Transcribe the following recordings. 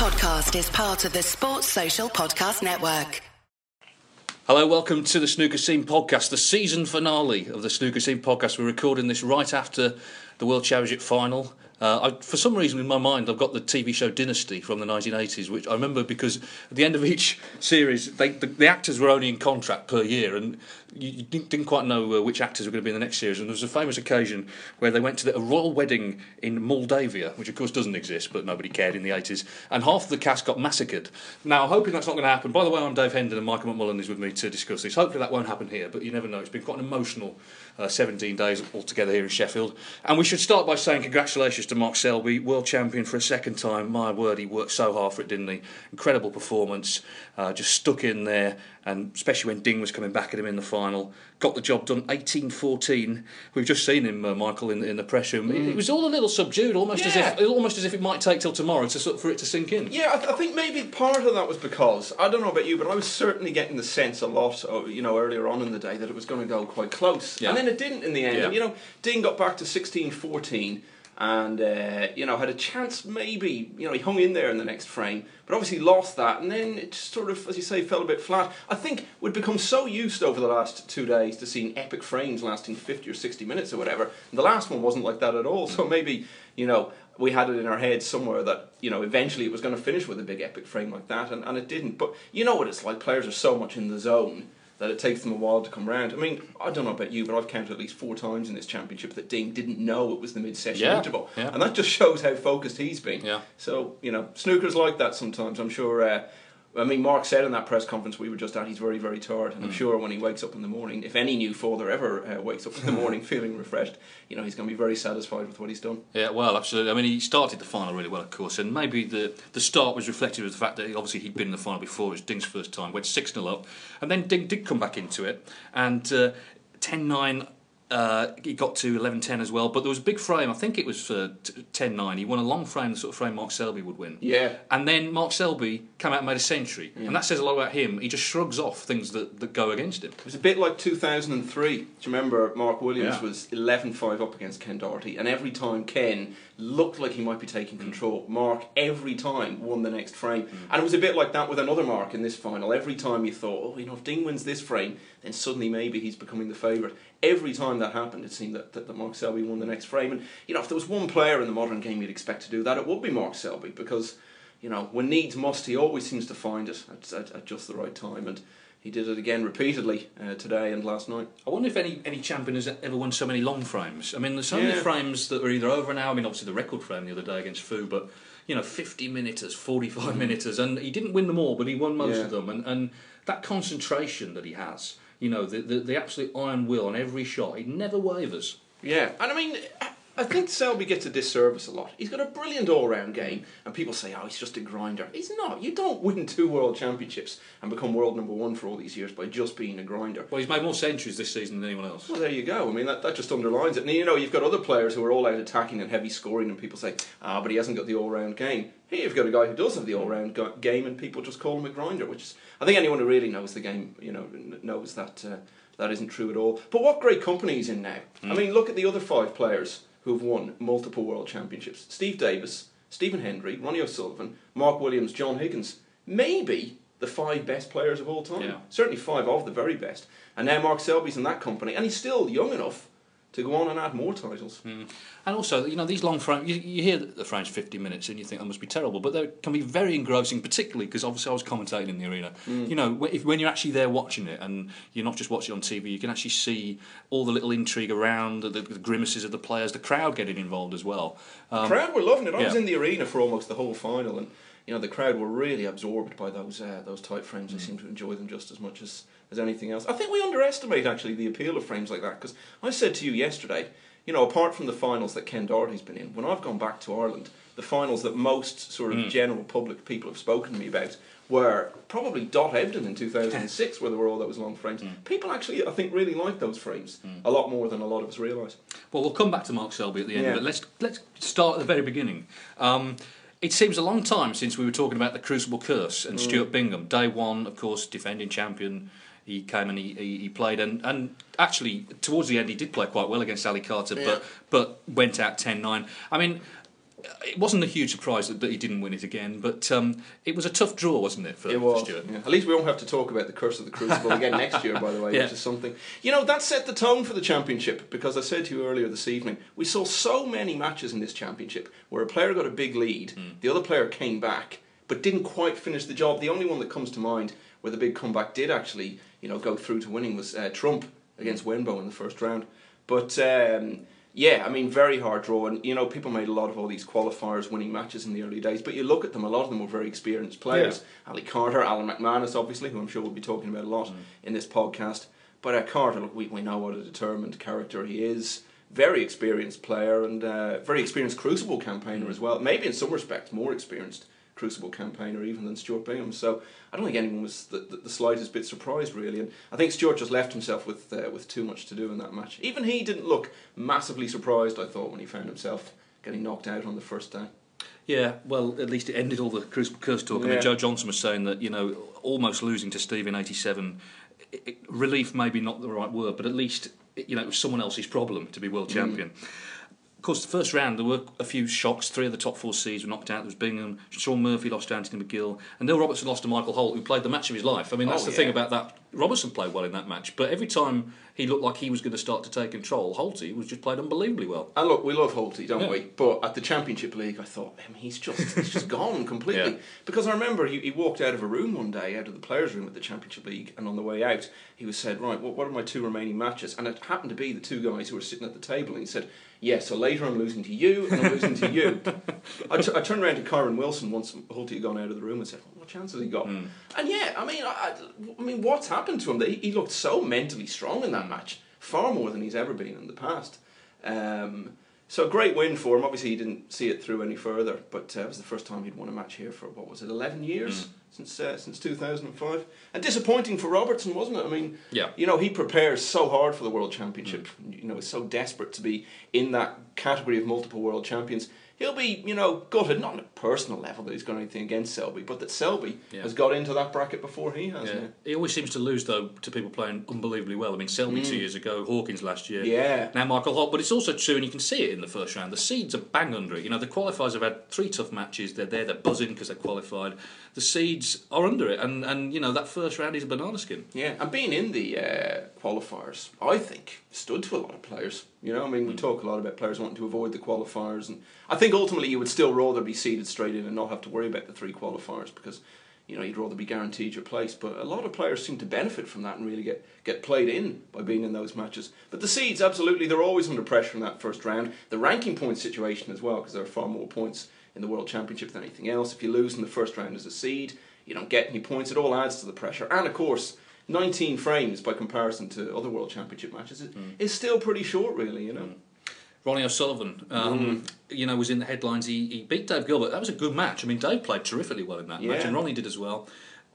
podcast is part of the Sports Social Podcast Network. Hello, welcome to the Snooker Scene podcast, the season finale of the Snooker Scene podcast. We're recording this right after the World Championship final. Uh, I, for some reason, in my mind, I've got the TV show Dynasty from the 1980s, which I remember because at the end of each series, they, the, the actors were only in contract per year, and you, you didn't, didn't quite know uh, which actors were going to be in the next series. And there was a famous occasion where they went to the, a royal wedding in Moldavia, which of course doesn't exist, but nobody cared in the 80s, and half the cast got massacred. Now, I'm hoping that's not going to happen. By the way, I'm Dave Hendon, and Michael McMullen is with me to discuss this. Hopefully, that won't happen here, but you never know. It's been quite an emotional uh, 17 days altogether here in Sheffield. And we should start by saying congratulations to Mark Selby, world champion for a second time. My word, he worked so hard for it, didn't he? Incredible performance, uh, just stuck in there, and especially when Ding was coming back at him in the final, got the job done 18-14. We've just seen him, uh, Michael, in, in the press room. It, it was all a little subdued, almost as if almost as if it might take till tomorrow to sort- for it to sink in. Yeah, I, th- I think maybe part of that was because I don't know about you, but I was certainly getting the sense a lot, of, you know, earlier on in the day that it was going to go quite close, Yeah. and then it didn't in the end. Yeah. And, you know, Ding got back to 16-14 and uh, you know had a chance maybe you know he hung in there in the next frame but obviously lost that and then it just sort of as you say fell a bit flat. I think we'd become so used over the last two days to seeing epic frames lasting 50 or 60 minutes or whatever. And the last one wasn't like that at all. So maybe you know we had it in our heads somewhere that you know eventually it was going to finish with a big epic frame like that and, and it didn't. But you know what it's like. Players are so much in the zone that it takes them a while to come round. I mean, I don't know about you, but I've counted at least four times in this championship that Ding didn't know it was the mid-session Yeah, interval, yeah. and that just shows how focused he's been. Yeah. So you know, snooker's like that sometimes. I'm sure. Uh, I mean, Mark said in that press conference we were just at, he's very, very tired, Mm. and I'm sure when he wakes up in the morning, if any new father ever uh, wakes up in the morning feeling refreshed, you know, he's going to be very satisfied with what he's done. Yeah, well, absolutely. I mean, he started the final really well, of course, and maybe the, the start was reflective of the fact that he, obviously he'd been in the final before. It was Ding's first time, went 6 0 up, and then Ding did come back into it, and uh, 10 9. Uh, he got to 11 10 as well, but there was a big frame. I think it was uh, 10 9. He won a long frame, the sort of frame Mark Selby would win. Yeah. And then Mark Selby came out and made a century. And that says a lot about him. He just shrugs off things that, that go against him. It was a bit like 2003. Do you remember Mark Williams Yeah. was 11-5 up against Ken Doherty, and every time Ken looked like he might be taking Mm. control, Mark every time won the next frame. And it was a bit like that with another Mark in this final. Every time you thought, oh, you know, if Ding wins this frame, then suddenly maybe he's becoming the favourite. Every time that happened, it seemed that, that, that Mark Selby won the next frame. And, you know, if there was one player in the modern game you'd expect to do that, it would be Mark Selby, because, you know, when needs must, he always seems to find it at, at, at just the right time. And he did it again repeatedly uh, today and last night. I wonder if any, any champion has ever won so many long frames. I mean, there's so many Yeah. frames that were either over an hour. I mean, obviously the record frame the other day against Fu, but you know, 50 minuters, 45 minuters, and he didn't win them all, but he won most Yeah. of them. And, and that concentration that he has, you know, the, the, the absolute iron will on every shot, he never wavers. Yeah, and I mean, I think Selby gets a disservice a lot. He's got a brilliant all-round game, and people say, "Oh, he's just a grinder." He's not. You don't win two world championships and become world number one for all these years by just being a grinder. Well, he's made more centuries this season than anyone else. Well, there you go. I mean, that, that just underlines it. And you know, you've got other players who are all out attacking and heavy scoring, and people say, "Ah, but he hasn't got the all-round game." Here you've got a guy who does have the all-round game, and people just call him a grinder. Which is, I think, anyone who really knows the game, you know, knows that uh, that isn't true at all. But what great company he's in now. I mean, look at the other five players who've won multiple world championships: Steve Davis, Stephen Hendry, Ronnie O'Sullivan, Mark Williams, John Higgins. Maybe the five best players of all time. Yeah. Certainly five of the very best. And now Mark Selby's in that company, and he's still young enough to go on and add more titles. And also, you know, these long frames, you, you hear the frame's 50 minutes and you think that must be terrible, but they can be very engrossing, particularly because obviously I was commentating in the arena. You know, if, when you're actually there watching it and you're not just watching it on TV, you can actually see all the little intrigue around, the, the grimaces of the players, the crowd getting involved as well. Um, crowd were loving it. I was in the arena for almost the whole final, and you know the crowd were really absorbed by those uh, those tight frames. They seemed to enjoy them just as much as, as anything else. I think we underestimate actually the appeal of frames like that because I said to you yesterday, you know, apart from the finals that Ken Doherty's been in, when I've gone back to Ireland, the finals that most sort of hmm. general public people have spoken to me about were probably Dott Ebdon in 2006, where there were all those long frames. Hmm. People actually, I think, really like those frames hmm. a lot more than a lot of us realise. Well, we'll come back to Mark Selby at the end, Yeah. but let's let's start at the very beginning. Um, it seems a long time since we were talking about the Crucible Curse and Stuart Bingham. Day one, of course, defending champion. He came and he, he, he played, and, and actually towards the end he did play quite well against Ali Carter, Yeah. but but went out 10-9. I mean, it wasn't a huge surprise that, that he didn't win it again, but um, it was a tough draw, wasn't it, for, It was. for Stuart? yeah. At least we won't have to talk about the curse of the Crucible again next year, by the way, Yeah. which is something. You know, that set the tone for the championship because I said to you earlier this evening, we saw so many matches in this championship where a player got a big lead, the other player came back, but didn't quite finish the job. The only one that comes to mind where the big comeback did actually, you know, go through to winning was uh, Trump against Wenbo in the first round. But um, yeah, I mean, very hard draw, and you know, people made a lot of all these qualifiers winning matches in the early days. But you look at them; a lot of them were very experienced players. Ali Carter, Alan McManus, obviously, who I'm sure we'll be talking about a lot in this podcast. But uh, Carter, look, we, we know what a determined character he is. Very experienced player and uh, very experienced Crucible campaigner as well. Maybe in some respects more experienced Crucible campaigner even than Stuart Bingham. So I don't think anyone was the, the, the slightest bit surprised really. And I think Stuart just left himself with uh, with too much to do in that match. Even he didn't look massively surprised. I thought when he found himself getting knocked out on the first day. Yeah, well, at least it ended all the Crucible Curse talk. I mean, Joe Johnson was saying that, you know, almost losing to Steve in 87, i i relief maybe not the right word, but at least, you know, it was someone else's problem to be world champion. Of course, the first round, there were a few shocks. Three of the top four seeds were knocked out. There was Bingham, Shaun Murphy lost to Anthony McGill, and Neil Robertson lost to Michael Holt, who played the match of his life. I mean, that's Oh, the thing about that. Robertson played well in that match, but every time he looked like he was going to start to take control, Holty was just played unbelievably well. And look, we love Holty, don't Yeah. we? But at the Championship League, I thought, I mean, he's just he's just gone completely. Yeah. Because I remember he, he walked out of a room one day, out of the players' room at the Championship League, and on the way out, he was said, right, what, what are my two remaining matches? And it happened to be the two guys who were sitting at the table, and he said, yeah, so later I'm losing to you, and I'm losing to you. I, t- I turned around to Kyren Wilson once Holty had gone out of the room and said, what chance has he got? Hmm. And yeah, I mean, I, I, I mean, what's happened to him? He, he looked so mentally strong in that match, far more than he's ever been in the past. Um, so a great win for him. Obviously, he didn't see it through any further, but uh, it was the first time he'd won a match here for what was it, eleven years since uh, since two thousand and five. And disappointing for Robertson, wasn't it? I mean, Yeah. you know, he prepares so hard for the World Championship. You know, is so desperate to be in that category of multiple World Champions. He'll be, you know, gutted, not on a personal level that he's got anything against Selby, but that Selby Yeah. has got into that bracket before he has. Yeah. He always seems to lose though to people playing unbelievably well. I mean, Selby two years ago, Hawkins last year. Mm. Yeah. Now Michael Holt, but it's also true, and you can see it in the first round. The seeds are bang under it. You know, the qualifiers have had three tough matches. They're there, they're buzzing because they're qualified. The seeds are under it, and and you know that first round is a banana skin. Yeah, and being in the uh, qualifiers, I think, stood to a lot of players. You know, I mean, we talk a lot about players wanting to avoid the qualifiers, and I think ultimately you would still rather be seeded straight in and not have to worry about the three qualifiers because, you know, you'd rather be guaranteed your place. But a lot of players seem to benefit from that and really get, get played in by being in those matches. But the seeds, absolutely, they're always under pressure in that first round. The ranking point situation as well, because there are far more points in the World Championship than anything else. If you lose in the first round as a seed, you don't get any points. It all adds to the pressure. And of course, 19 frames by comparison to other World Championship matches is, mm. is still pretty short, really, you know. Mm. Ronnie O'Sullivan, um, you know, was in the headlines. He, he beat Dave Gilbert. That was a good match. I mean, Dave played terrifically well in that match, and Ronnie did as well.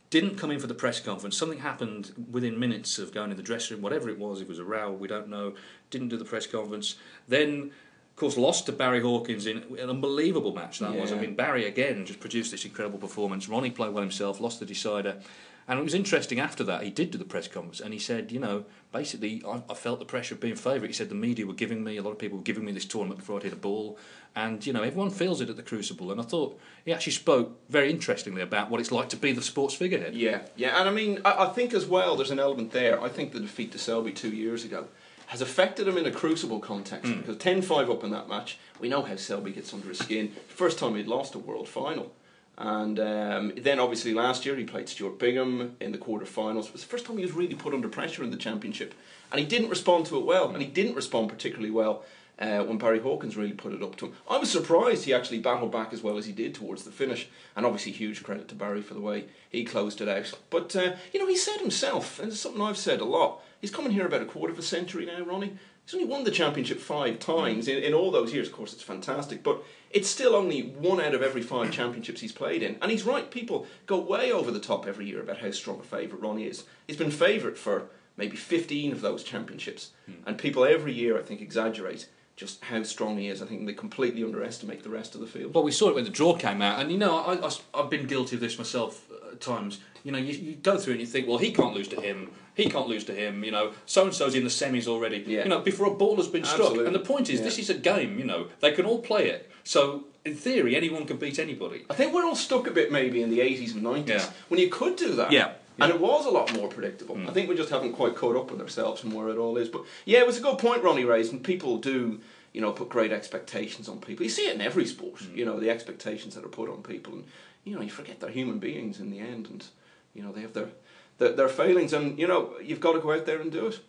Didn't come in for the press conference. Something happened within minutes of going in the dressing room, whatever it was. It was a row. We don't know. Didn't do the press conference. Then, of course, lost to Barry Hawkins in an unbelievable match. That was. I mean, Barry again just produced this incredible performance. Ronnie played well himself. Lost the decider. And it was interesting after that, he did do the press conference and he said, you know, basically, I, I felt the pressure of being favourite. He said the media were giving me, a lot of people were giving me this tournament before I'd hit a ball. And, you know, everyone feels it at the Crucible. And I thought he actually spoke very interestingly about what it's like to be the sports figurehead. Yeah, yeah, and I mean, I, I think as well, there's an element there. I think the defeat to Selby two years ago has affected him in a crucible context hmm. because 10 5 up in that match, we know how Selby gets under his skin. First time he'd lost a world final. And um, then obviously last year he played Stuart Bingham in the quarterfinals. It was the first time he was really put under pressure in the championship. And he didn't respond to it well, and he didn't respond particularly well uh, when Barry Hawkins really put it up to him. I was surprised he actually battled back as well as he did towards the finish, and obviously huge credit to Barry for the way he closed it out. But uh, you know, he said himself, and it's something I've said a lot. He's coming here about a quarter of a century now, Ronnie. He's only won the championship five hmm. times in, in all those years. Of course, it's fantastic, but it's still only one out of every five hmm. championships he's played in. And he's right, people go way over the top every year about how strong a favourite Ronnie is. He's been favourite for maybe 15 of those championships. Hmm. And people every year, I think, exaggerate just how strong he is. I think they completely underestimate the rest of the field. Well, we saw it when the draw came out, and you know, I, I, have been guilty of this myself uh, at times. You know, you, you go through and you think, well, he can't lose to him, he can't lose to him, you know, so and so's in the semis already. Yeah. You know, before a ball has been struck. Absolutely. And the point is, this is a game, you know, they can all play it. So in theory, anyone can beat anybody. I think we're all stuck a bit maybe in the 80s and 90s Yeah. when you could do that. Yeah. And it was a lot more predictable. Mm. I think we just haven't quite caught up with ourselves and where it all is. But yeah, it was a good point Ronnie raised, and people do, you know, put great expectations on people. You see it in every sport, mm. you know, the expectations that are put on people, and you know, you forget they're human beings in the end, and you know, they have their their, their failings, and you know, you've got to go out there and do it.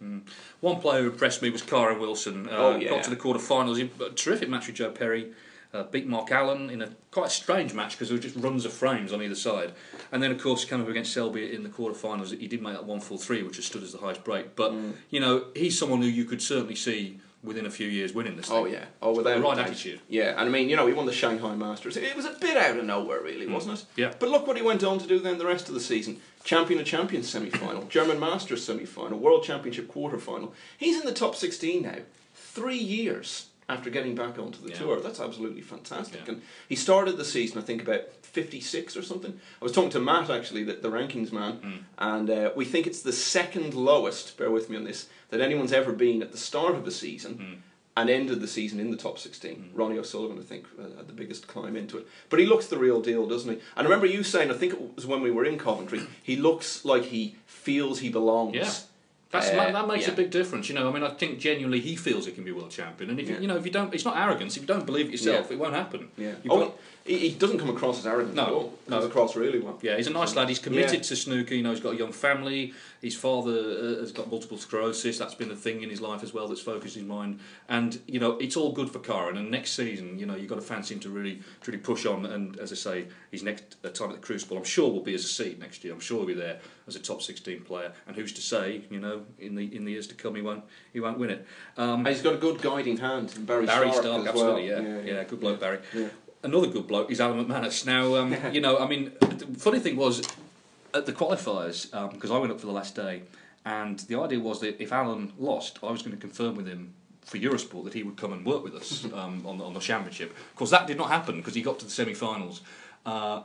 One player who impressed me was Kyren Wilson. Uh, Oh, yeah. Got to the quarterfinals. He- A terrific match with Joe Perry. Uh, beat Mark Allen in a quite strange match because there were just runs of frames on either side. And then, of course, he came up against Selby in the quarterfinals. He did make that 1 4 3, which has stood as the highest break. But, Mm. you know, he's someone who you could certainly see within a few years winning this thing. Oh yeah, oh without The right attitude. Yeah, and I mean, you know, he won the Shanghai Masters. It was a bit out of nowhere, really, wasn't it? Hmm. Yeah. But look what he went on to do then the rest of the season: champion of champions semi-final, German Masters semi-final, World Championship quarter-final. He's in the top sixteen now, three years after getting back onto the Yeah. tour. That's absolutely fantastic. Yeah. And he started the season, I think, about. 56 or something. I was talking to Matt actually, the, the rankings man, Hmm. and uh, we think it's the second lowest, bear with me on this, that anyone's ever been at the start of a season Hmm. And ended the season in the top 16. Ronnie O'Sullivan, I think, uh, had the biggest climb into it. But he looks the real deal, doesn't he? And I remember you saying, I think it was when we were in Coventry, he looks like he feels he belongs. Yeah. That's, Uh, that makes yeah. a big difference, you know. I mean, I think genuinely he feels he can be world champion, and if Yeah. you, you know, if you don't, it's not arrogance. If you don't believe it yourself, Yeah. it won't happen. Yeah. You've Oh, got- he, he doesn't come across as arrogant No, at all. Comes no. across really well. Yeah, he's a nice lad. He's committed Yeah. to snooker. You know, he's got a young family. His father uh, has got multiple sclerosis. That's been a thing in his life as well. That's focused his mind. And you know, it's all good for Kyren. And next season, you know, you've got to fancy him to really, to really push on. And as I say, his next uh, time at the Crucible, I'm sure will be as a seed next year. I'm sure he'll be there as a top 16 player. And who's to say, you know, in the in the years to come, he won't he won't win it. Um, And he's got a good guiding hand in Barry, Barry Stark, Stark, absolutely, well. yeah. yeah, good bloke, Barry. Another good bloke is Alan McManus. Now, um, you know, I mean, the funny thing was at the qualifiers because I went up for the last day, and the idea was that if Alan lost, I was going to confirm with him for Eurosport that he would come and work with us um, on, the, on the championship. Of course, that did not happen because he got to the semi-finals. Uh,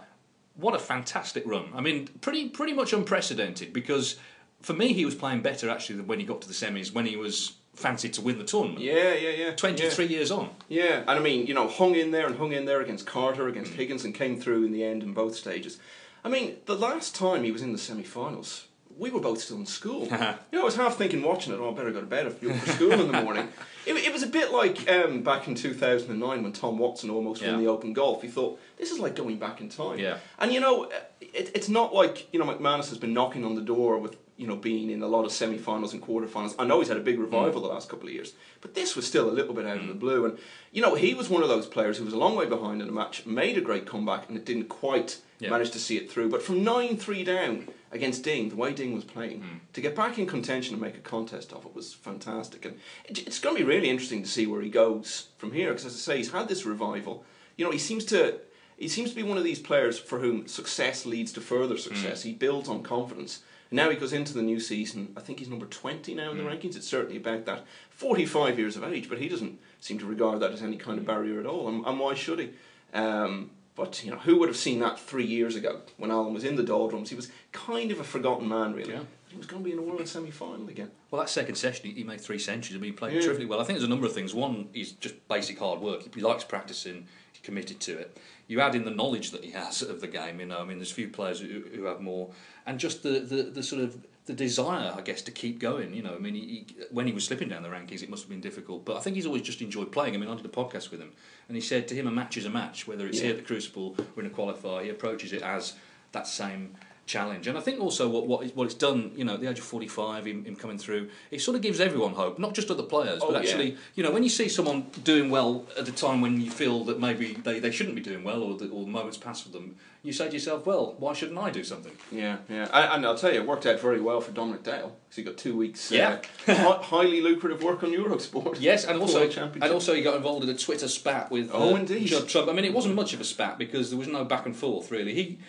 what a fantastic run! I mean, pretty pretty much unprecedented because for me he was playing better actually than when he got to the semis when he was fancied to win the tournament. Yeah, yeah, yeah. 23 years on. Yeah, and I mean, you know, hung in there and hung in there against Carter, against Higgins, and came through in the end in both stages. I mean, the last time he was in the semi-finals, we were both still in school. you know, I was half thinking watching it, oh, I better go to bed if you're for school in the morning. It, it was a bit like um, back in 2009 when Tom Watson almost Yeah. won the Open Golf. He thought, this is like going back in time. Yeah. And, you know, it, it's not like, you know, McManus has been knocking on the door with, you know, being in a lot of semi-finals and quarter-finals. I know he's had a big revival Mm. the last couple of years, but this was still a little bit out of the blue. And, you know, he was one of those players who was a long way behind in a match, made a great comeback, and it didn't quite Yeah. manage to see it through. But from 9-3 down against Ding, the way Ding was playing, Mm. to get back in contention and make a contest of it was fantastic. And it, it's going to be really interesting to see where he goes from here, because as I say, he's had this revival. You know, he seems to... He seems to be one of these players for whom success leads to further success. He builds on confidence. And now he goes into the new season. I think he's number 20 now in the rankings. It's certainly about that. 45 years of age, but he doesn't seem to regard that as any kind of barrier at all. And, and why should he? Um, but, you know, who would have seen that three years ago when Alan was in the doldrums? He was kind of a forgotten man, really. Yeah. He was going to be in a World Semi final again. Well, that second session, he, he made three centuries. I mean, he played Yeah. terrifically well. I think there's a number of things. One is just basic hard work. He likes practicing. He's committed to it. You add in the knowledge that he has of the game. You know, I mean, there's few players who, who have more, and just the, the, the sort of the desire, I guess, to keep going. You know, I mean, he, he, when he was slipping down the rankings, it must have been difficult. But I think he's always just enjoyed playing. I mean, I did a podcast with him, and he said to him, a match is a match. Whether it's Yeah. here at the Crucible or in a qualifier, he approaches it as that same challenge. And I think also what what, what it's done, you know, at the age of 45, him, him coming through, it sort of gives everyone hope, not just other players, Oh, but yeah. actually, you know, when you see someone doing well at a time when you feel that maybe they, they shouldn't be doing well or the, or the moment's passed for them, you say to yourself, well, why shouldn't I do something? Yeah, yeah. I, and I'll tell you, it worked out very well for Dominic Dale because he got two weeks Yeah. uh, hi- highly lucrative work on Eurosport. Yes, and also, and also he got involved in a Twitter spat with Oh, uh, indeed. Judd Trump. I mean, it wasn't much of a spat because there was no back and forth really. He,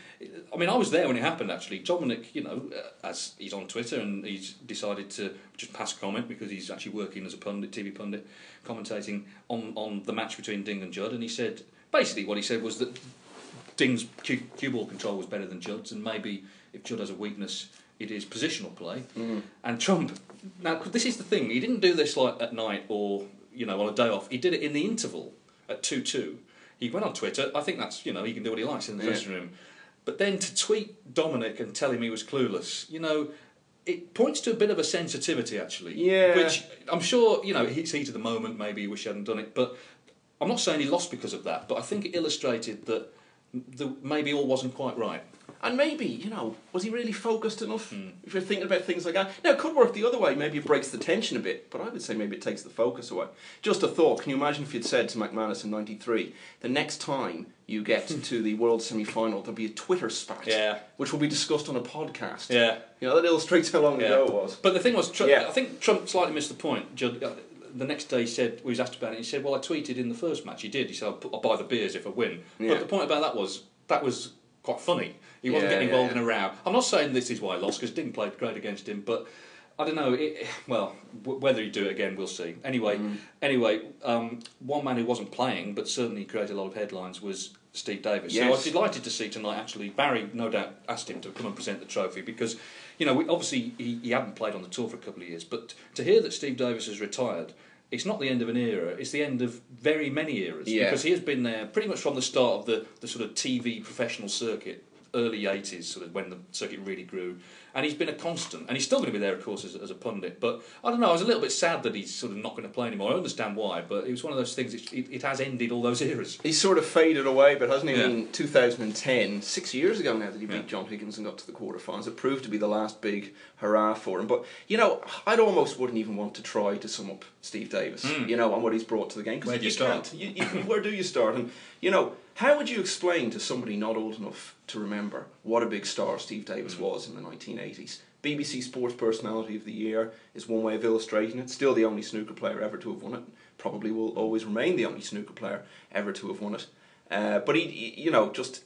I mean, I was there when it happened. Actually, Dominic, you know, uh, as he's on Twitter and he's decided to just pass comment because he's actually working as a pundit, TV pundit, commentating on on the match between Ding and Judd, and he said basically what he said was that Ding's cue, cue ball control was better than Judd's, and maybe if Judd has a weakness, it is positional play. Mm. And Trump, now this is the thing, he didn't do this like at night or you know on a day off. He did it in the interval at two two, he went on Twitter. I think that's you know he can do what he likes in the Yeah. dressing room. But then to tweet Dominic and tell him he was clueless, you know, it points to a bit of a sensitivity actually. Yeah. Which I'm sure you know it's heat of the moment. Maybe he wish he hadn't done it, but I'm not saying he lost because of that. But I think it illustrated that the, maybe all wasn't quite right. And maybe, you know, was he really focused enough? Hmm. If you're thinking about things like that. Now, it could work the other way. Maybe it breaks the tension a bit, but I would say maybe it takes the focus away. Just a thought. Can you imagine if you'd said to McManus in 93, the next time you get to the World semi final, there'll be a Twitter spat, Yeah. which will be discussed on a podcast? Yeah. You know, that illustrates how long ago it was. But the thing was, Trump, Yeah. I think Trump slightly missed the point. The next day, he said, he was asked about it, he said, Well, I tweeted in the first match. He did. He said, I'll, I'll buy the beers if I win. Yeah. But the point about that was, that was quite funny. He wasn't Yeah, getting involved yeah. in a row. I'm not saying this is why he lost, because Ding played great against him, but I don't know. It, well, w- whether he'd do it again, we'll see. Anyway, Mm. anyway, um, one man who wasn't playing, but certainly created a lot of headlines, was Steve Davis. So I was delighted to see tonight. Actually, Barry no doubt asked him to come and present the trophy because, you know, we, obviously he, he hadn't played on the tour for a couple of years. But to hear that Steve Davis has retired, it's not the end of an era. It's the end of very many eras Yeah. because he has been there pretty much from the start of the, the sort of TV professional circuit. Early 80s, sort of when the circuit really grew, and he's been a constant, and he's still going to be there, of course, as, as a pundit. But I don't know, I was a little bit sad that he's sort of not going to play anymore. I understand why, but it was one of those things. It, it, it has ended all those eras. He's sort of faded away, but hasn't he? Yeah. I mean, 2010, six years ago now that he beat Yeah. John Higgins and got to the quarterfinals. It proved to be the last big hurrah for him. But, you know, I'd almost wouldn't even want to try to sum up Steve Davis, hmm. you know, and what he's brought to the game. Where do you can't. start? You, you, where do you start? And, you know, how would you explain to somebody not old enough to remember what a big star Steve Davis Hmm. was in the 1980s? BBC Sports Personality of the Year is one way of illustrating it. Still the only snooker player ever to have won it. Probably will always remain the only snooker player ever to have won it. Uh, but he, he- you know, just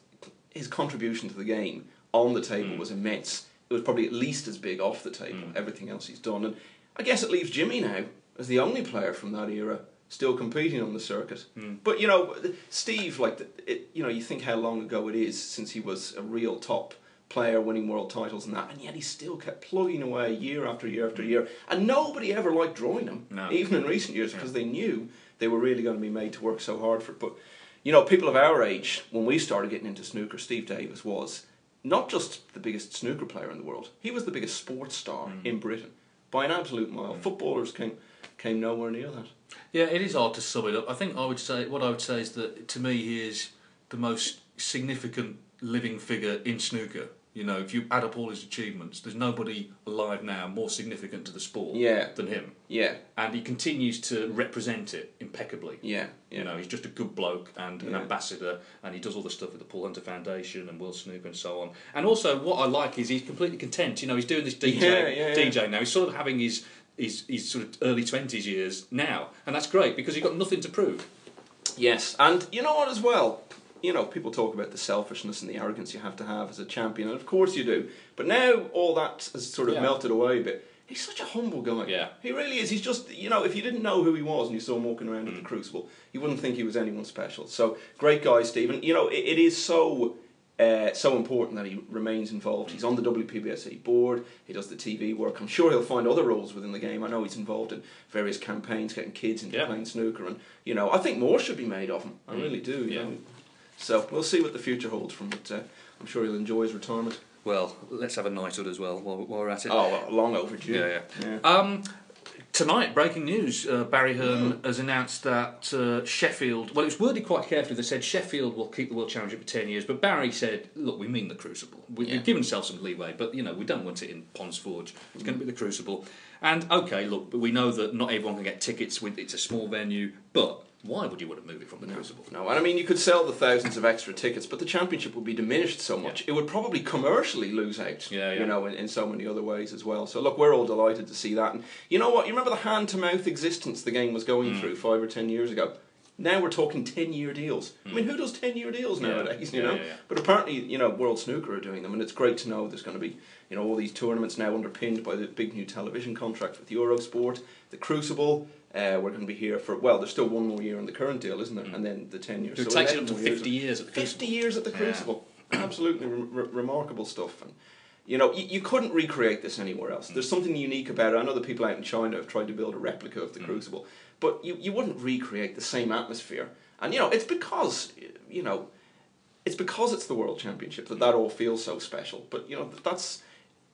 his contribution to the game on the table Hmm. was immense. It was probably at least as big off the table. Everything else he's done, and I guess it leaves Jimmy now as the only player from that era still competing on the circuit. Hmm. But you know, Steve, like it, you know, you think how long ago it is since he was a real top player, winning world titles and that, and yet he still kept plugging away year after year after year, and nobody ever liked drawing him, No. even in recent years, because they knew they were really going to be made to work so hard for it. But you know, people of our age, when we started getting into snooker, Steve Davis was not just the biggest snooker player in the world; he was the biggest sports star Mm. in Britain by an absolute mile. Footballers came came nowhere near that. Yeah, it is hard to sum it up. I think I would say what I would say is that to me he is the most significant living figure in snooker. You know, if you add up all his achievements, there's nobody alive now more significant to the sport Yeah. than him. Yeah, And he continues to represent it impeccably. yeah, yeah. You know, he's just a good bloke and an Yeah. ambassador, and he does all the stuff with the Paul Hunter Foundation and World Snooker and so on. And also, what I like is he's completely content. You know, he's doing this DJ. DJ now. He's sort of having his his, his sort of early twenties years now, and that's great because he's got nothing to prove. Yes, and you know what as well? You know, people talk about the selfishness and the arrogance you have to have as a champion, and of course you do. But now all that has sort of Yeah. melted away a bit. He's such a humble guy. Yeah. He really is. He's just, you know, if you didn't know who he was and you saw him walking around Mm. at the Crucible, you wouldn't think he was anyone special. So, great guy, Stephen. You know, it, it is so. Uh, so important that he remains involved. He's on the WPBSA board. He does the TV work. I'm sure he'll find other roles within the game. I know he's involved in various campaigns, getting kids into Yeah. playing snooker, and you know, I think more should be made of him. I really do. You Yeah. know? So we'll see what the future holds from it. Uh, I'm sure he'll enjoy his retirement. Well, let's have a knighthood as well while, while we're at it. Oh, well, long overdue. Yeah, yeah. Um, tonight, breaking news: uh, Barry Hearn has announced that uh, Sheffield. Well, it was worded quite carefully. They said Sheffield will keep the World Championship for ten years, but Barry said, "Look, we mean the Crucible. We, Yeah. We've given ourselves some leeway, but you know, we don't want it in Ponds Forge. It's going to be the Crucible." And okay, look, we know that not everyone can get tickets. With it's a small venue, but why would you want to move it from the Crucible? No, and I mean you could sell the thousands of extra tickets, but the championship would be diminished so much. It would probably commercially lose out. Yeah, yeah. You know, in, in so many other ways as well. So look, we're all delighted to see that. And you know what? You remember the hand to mouth existence the game was going Mm. through five or ten years ago. Now we're talking ten year deals. I mean, who does ten year deals Mm. Yeah. nowadays? You Yeah, know, yeah, yeah. but apparently, you know, World Snooker are doing them, and it's great to know there's going to be, you know, all these tournaments now underpinned by the big new television contract with Eurosport, the Crucible. Uh, we're going to be here for well, there's still one more year in the current deal, isn't there? And then the ten years. Mm. It So takes it up to more years 50 years at 50 years at the Yeah. Crucible. Absolutely re- re- remarkable stuff. And you know, you, you couldn't recreate this anywhere else. There's something unique about it. I know the people out in China have tried to build a replica of the Crucible, but you, you wouldn't recreate the same atmosphere And you know, it's because you know, it's because it's the World Championship that that all feels so special. But you know, that's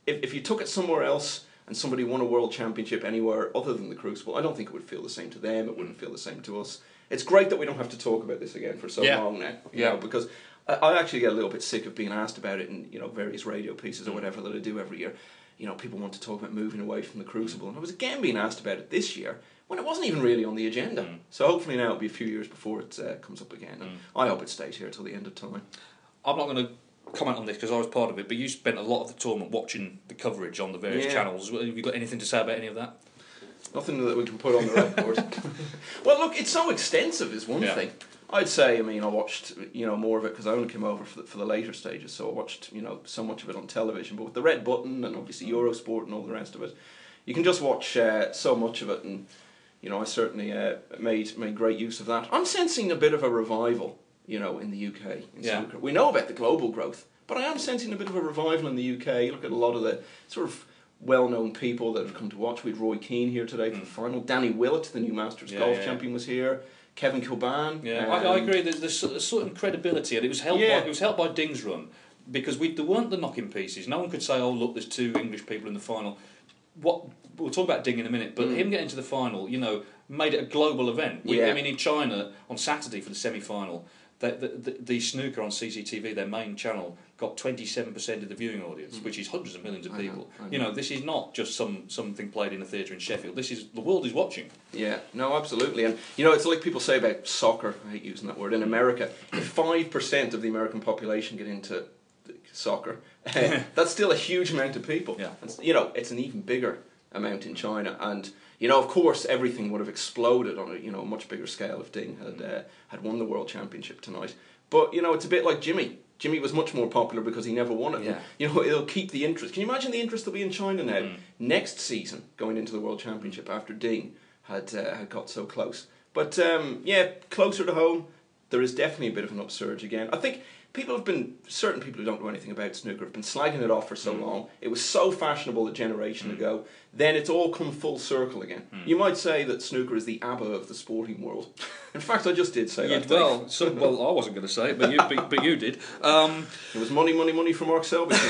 if if you took it somewhere else and somebody won a World Championship anywhere other than the Crucible, I don't think it would feel the same to them. It wouldn't feel the same to us. It's great that we don't have to talk about this again for so Yeah. long now. Yeah. know, because I, I actually get a little bit sick of being asked about it in you know various radio pieces or mm. whatever that I do every year. You know, people want to talk about moving away from the Crucible, and I was again being asked about it this year when it wasn't even really on the agenda. Mm. So hopefully now it'll be a few years before it uh, comes up again, and mm. I hope it stays here till the end of time. I'm not going to comment on this because I was part of it, but you spent a lot of the tournament watching the coverage on the various Yeah. channels. Have you got anything to say about any of that? Nothing that we can put on the record. well, look, it's so extensive is one Yeah. thing. I'd say, I mean, I watched, you know, more of it because I only came over for the, for the later stages, so I watched, you know, so much of it on television. But with the red button and obviously Eurosport and all the rest of it, you can just watch uh, so much of it, and you know, I certainly uh, made made great use of that. I'm sensing a bit of a revival, you know, in the UK in Yeah. snooker. We know about the global growth, but I am sensing a bit of a revival in the UK. Look at a lot of the sort of well-known people that have come to watch. We had Roy Keane here today for the final. Danny Willett, the new Masters Mm. Yeah, golf yeah. champion, was here. Kevin Kilbane. Yeah, I, I um, agree. There's, there's a certain credibility, and it was helped by it was helped by Ding's run because we there weren't the knocking pieces. No one could say, "Oh, look, there's two English people in the final." What we'll talk about Ding in a minute, but him getting to the final, you know, made it a global event. We, Mm. Yeah. I mean, in China on Saturday for the semi-final, the, the, the, the snooker on CCTV, their main channel, got 27% of the viewing audience, which is hundreds of millions of Mm. I know, people. I You know, this is not just some something played in a theatre in Sheffield. This is the world is watching. Yeah, no, absolutely. And, you know, it's like people say about soccer, I hate using that word, in America, if 5% of the American population get into soccer, that's still a huge amount of people. Yeah. And, you know, it's an even bigger amount in China. And, you know, of course, everything would have exploded on a, you know, much bigger scale if Ding had, uh, had won the World Championship tonight. But, you know, it's a bit like Jimmy. Jimmy was much more popular because he never won it. Yeah. You know, it'll keep the interest. Can you imagine the interest that'll be in China now Mm. next season going into the World Championship after Ding had uh, had got so close? But um, yeah, closer to home, there is definitely a bit of an upsurge again. I think people have been certain people who don't know anything about snooker have been slagging it off for so long. It was so fashionable a generation ago. Then it's all come full circle again. You might say that snooker is the ABBA of the sporting world. In fact, I just did say Yeah, that. Well, so, well, I wasn't going to say it, but you, but, but you did. Um, it was money, money, money for Mark Selby.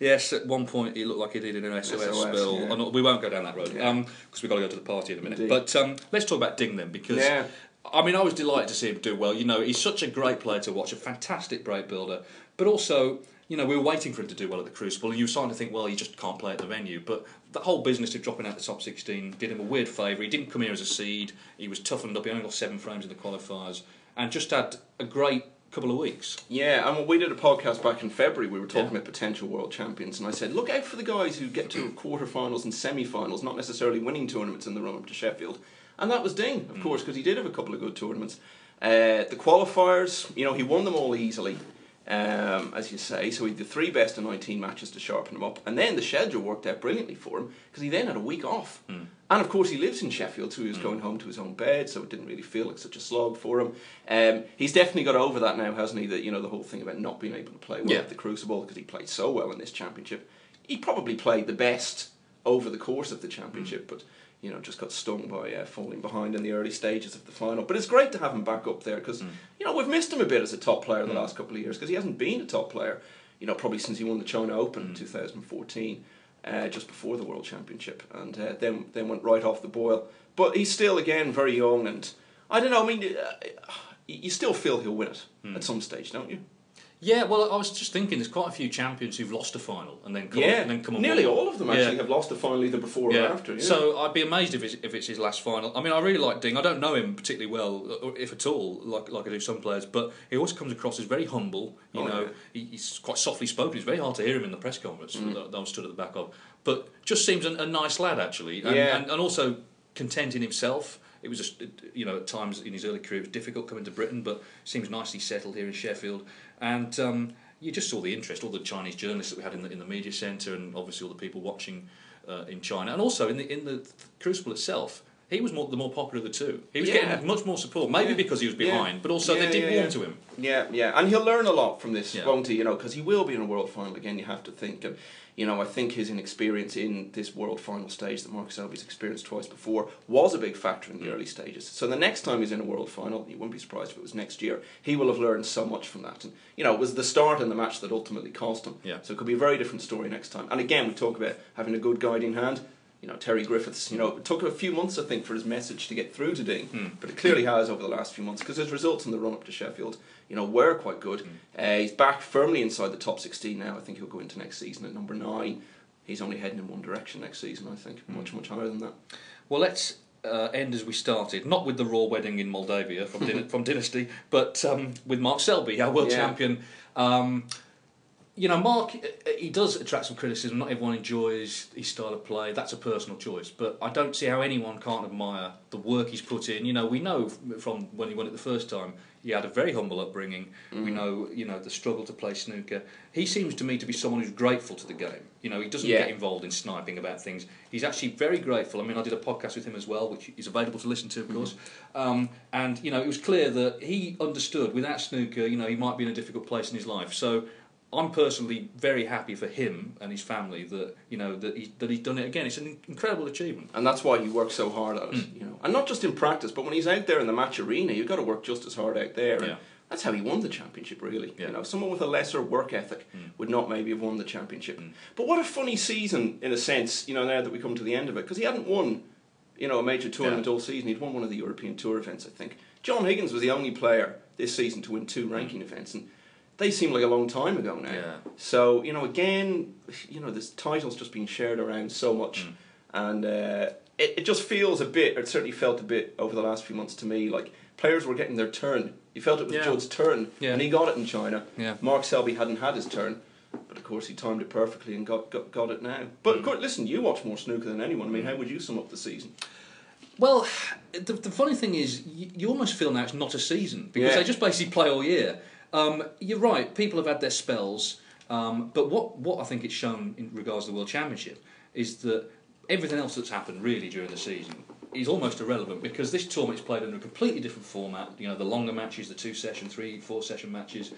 Yes, at one point it looked like he did in an SOS, SOS, spill. yeah. We won't go down that road Yeah. because we've got to go to the party in a minute. Indeed. But um, let's talk about Ding then because Yeah. I mean I was delighted to see him do well. You know, he's such a great player to watch, a fantastic break builder, but also. You know, we were waiting for him to do well at the Crucible, and you were starting to think, well, he just can't play at the venue. But the whole business of dropping out the top 16 did him a weird favour. He didn't come here as a seed. He was toughened up. He only got seven frames in the qualifiers, and just had a great couple of weeks. Yeah, and when we did a podcast back in February, we were talking Yeah. about potential world champions, and I said, look out for the guys who get to quarterfinals and semi-finals, not necessarily winning tournaments in the run up to Sheffield. And that was Ding, of course, because he did have a couple of good tournaments. Uh, the qualifiers, you know, he won them all easily, um, as you say. So he the three best of 19 matches to sharpen him up, and then the schedule worked out brilliantly for him because he then had a week off. And of course, he lives in Sheffield, so he was going home to his own bed, so it didn't really feel like such a slog for him. Um, he's definitely got over that now, hasn't he? That you know the whole thing about not being able to play well Yeah. at the Crucible because he played so well in this championship. He probably played the best over the course of the championship, but you know just got stung by uh, falling behind in the early stages of the final. But it's great to have him back up there because you know we've missed him a bit as a top player the last couple of years because he hasn't been a top player. You know probably since he won the China Open in 2014 uh, just before the World Championship, and uh, then then went right off the boil. But he's still again very young, and I don't know. I mean, uh, you still feel he'll win it at some stage, don't you? Yeah, well, I was just thinking, there's quite a few champions who've lost a final and then come, yeah, and then come nearly all of them Yeah. actually have lost a final either before or after. Yeah. So I'd be amazed if it's, if it's his last final. I mean, I really like Ding. I don't know him particularly well, if at all, like like I do some players. But he always comes across as very humble. You Oh, know, yeah. he, he's quite softly spoken. It's very hard to hear him in the press conference Mm. that, that I stood at the back of. But just seems a, a nice lad actually, and, Yeah. and, and also content in himself. It was just, you know, at times in his early career it was difficult coming to Britain, but seems nicely settled here in Sheffield. And um, you just saw the interest, all the Chinese journalists that we had in the, in the media centre, and obviously all the people watching uh, in China, and also in the in the Crucible itself. He was more, the more popular of the two. He was Yeah. getting much more support, maybe Yeah. because he was Yeah. behind, but also Yeah, they did yeah, warm yeah. to him. Yeah, yeah, and he'll learn a lot from this, Yeah. won't he? You know, because he will be in a world final again. You have to think, and you know, I think his inexperience in this world final stage that Mark Selby's experienced twice before was a big factor in Mm. the early stages. So the next time he's in a world final, you wouldn't be surprised if it was next year. He will have learned so much from that, and you know, it was the start in the match that ultimately cost him. Yeah. So it could be a very different story next time. And again, we talk about having a good guiding hand. You know, Terry Griffiths, you know, it took a few months, I think, for his message to get through to Ding, Hmm. but it clearly has over the last few months because his results in the run up to Sheffield, you know, were quite good. Hmm. Uh, he's back firmly inside the top 16 now. I think he'll go into next season at number nine. He's only heading in one direction next season, I think, Hmm. much, much higher than that. Well, let's uh, end as we started, not with the royal wedding in Moldavia from, Dyn- from Dynasty, but um, with Mark Selby, our world Yeah. champion. Um, you know, Mark, uh, he does attract some criticism. Not everyone enjoys his style of play. That's a personal choice. But I don't see how anyone can't admire the work he's put in. You know, we know from when he won it the first time, he had a very humble upbringing. We know, you know, the struggle to play snooker. He seems to me to be someone who's grateful to the game. You know, he doesn't Yeah. get involved in sniping about things. He's actually very grateful. I mean, I did a podcast with him as well, which is available to listen to, of course. Um, and you know, it was clear that he understood without snooker, you know, he might be in a difficult place in his life. So. I'm personally very happy for him and his family that you know that he that he's done it again. It's an incredible achievement. And that's why he works so hard at it, Hmm. you know. And not just in practice, but when he's out there in the match arena, you've got to work just as hard out there. Yeah. That's how he won the championship, really. Yeah. You know, someone with a lesser work ethic Hmm. would not maybe have won the championship. But what a funny season, in a sense, you know, now that we come to the end of it, because he hadn't won, you know, a major tournament Yeah. all season. He'd won one of the European Tour events, I think. John Higgins was the only player this season to win two ranking events, and they seem like a long time ago now. Yeah. So you know, again, you know, this title's just been shared around so much, Mm. and uh, it it just feels a bit. It certainly felt a bit over the last few months to me like players were getting their turn. You felt it was Yeah. Judd's turn, Yeah. and he got it in China. Yeah. Mark Selby hadn't had his turn. But of course, he timed it perfectly and got, got, got it now. But Mm. of course, listen, you watch more snooker than anyone. I mean, how would you sum up the season? Well, the, the funny thing is, you, you almost feel now it's not a season because Yeah. they just basically play all year. Um, you're right, people have had their spells, um, but what, what I think it's shown in regards to the World Championship is that everything else that's happened really during the season is almost irrelevant because this tournament's played under a completely different format. You know, the longer matches, the two session, three, four session matches.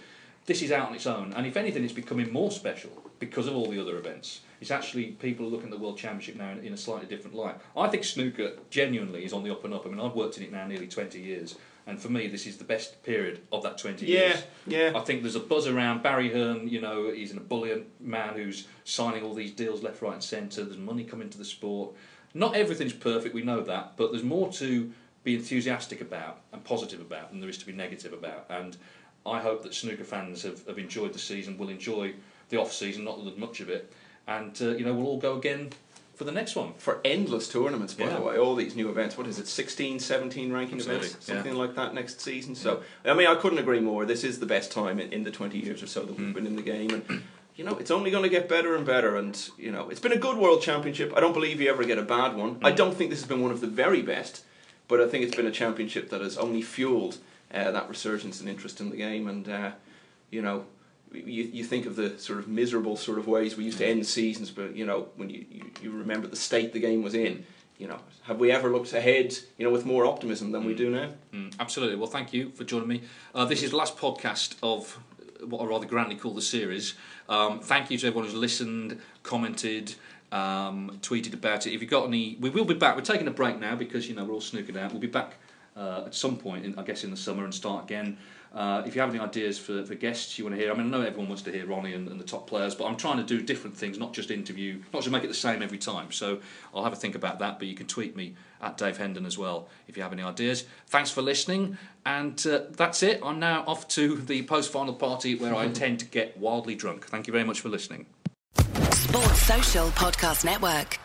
This is out on its own, and if anything, it's becoming more special because of all the other events. It's actually people are looking at the World Championship now in, in a slightly different light. I think snooker genuinely is on the up and up. I mean, I've worked in it now nearly 20 years, and for me, this is the best period of that 20 Yeah, years. yeah. I think there's a buzz around Barry Hearn. You know, he's an ebullient man who's signing all these deals left, right, and centre. There's money coming to the sport. Not everything's perfect, we know that, but there's more to be enthusiastic about and positive about than there is to be negative about. And I hope that snooker fans have, have enjoyed the season, will enjoy the off season, not that there's much of it, and uh, you know we'll all go again for the next one. For endless tournaments, by Yeah. the way, all these new events. What is it, 16, 17 ranking Absolutely, events? yeah. Something like that next season. So, I mean, I couldn't agree more. This is the best time in, in the 20 years or so that Mm. we've been in the game. And, you know, it's only going to get better and better. And, you know, it's been a good World Championship. I don't believe you ever get a bad one. I Mm. don't think this has been one of the very best, but I think it's been a championship that has only fueled uh, that resurgence and interest in the game. And, uh, you know, you, you think of the sort of miserable sort of ways we used to end seasons, but you know when you, you, you remember the state the game was in, you know, have we ever looked ahead, you know, with more optimism than we do now? Mm, absolutely. Well, thank you for joining me. Uh, this is the last podcast of what I rather grandly call the series. Um, thank you to everyone who's listened, commented, um, tweeted about it. If you've got any, we will be back. We're taking a break now because you know we're all snookered out. We'll be back uh, at some point, in, I guess, in the summer and start again. Uh, if you have any ideas for, for guests you want to hear, I mean, I know everyone wants to hear Ronnie and, and the top players, but I'm trying to do different things, not just interview, not just make it the same every time. So I'll have a think about that, but you can tweet me at Dave Hendon as well if you have any ideas. Thanks for listening, and uh, that's it. I'm now off to the post final party where I intend to get wildly drunk. Thank you very much for listening. Sports Social Podcast Network.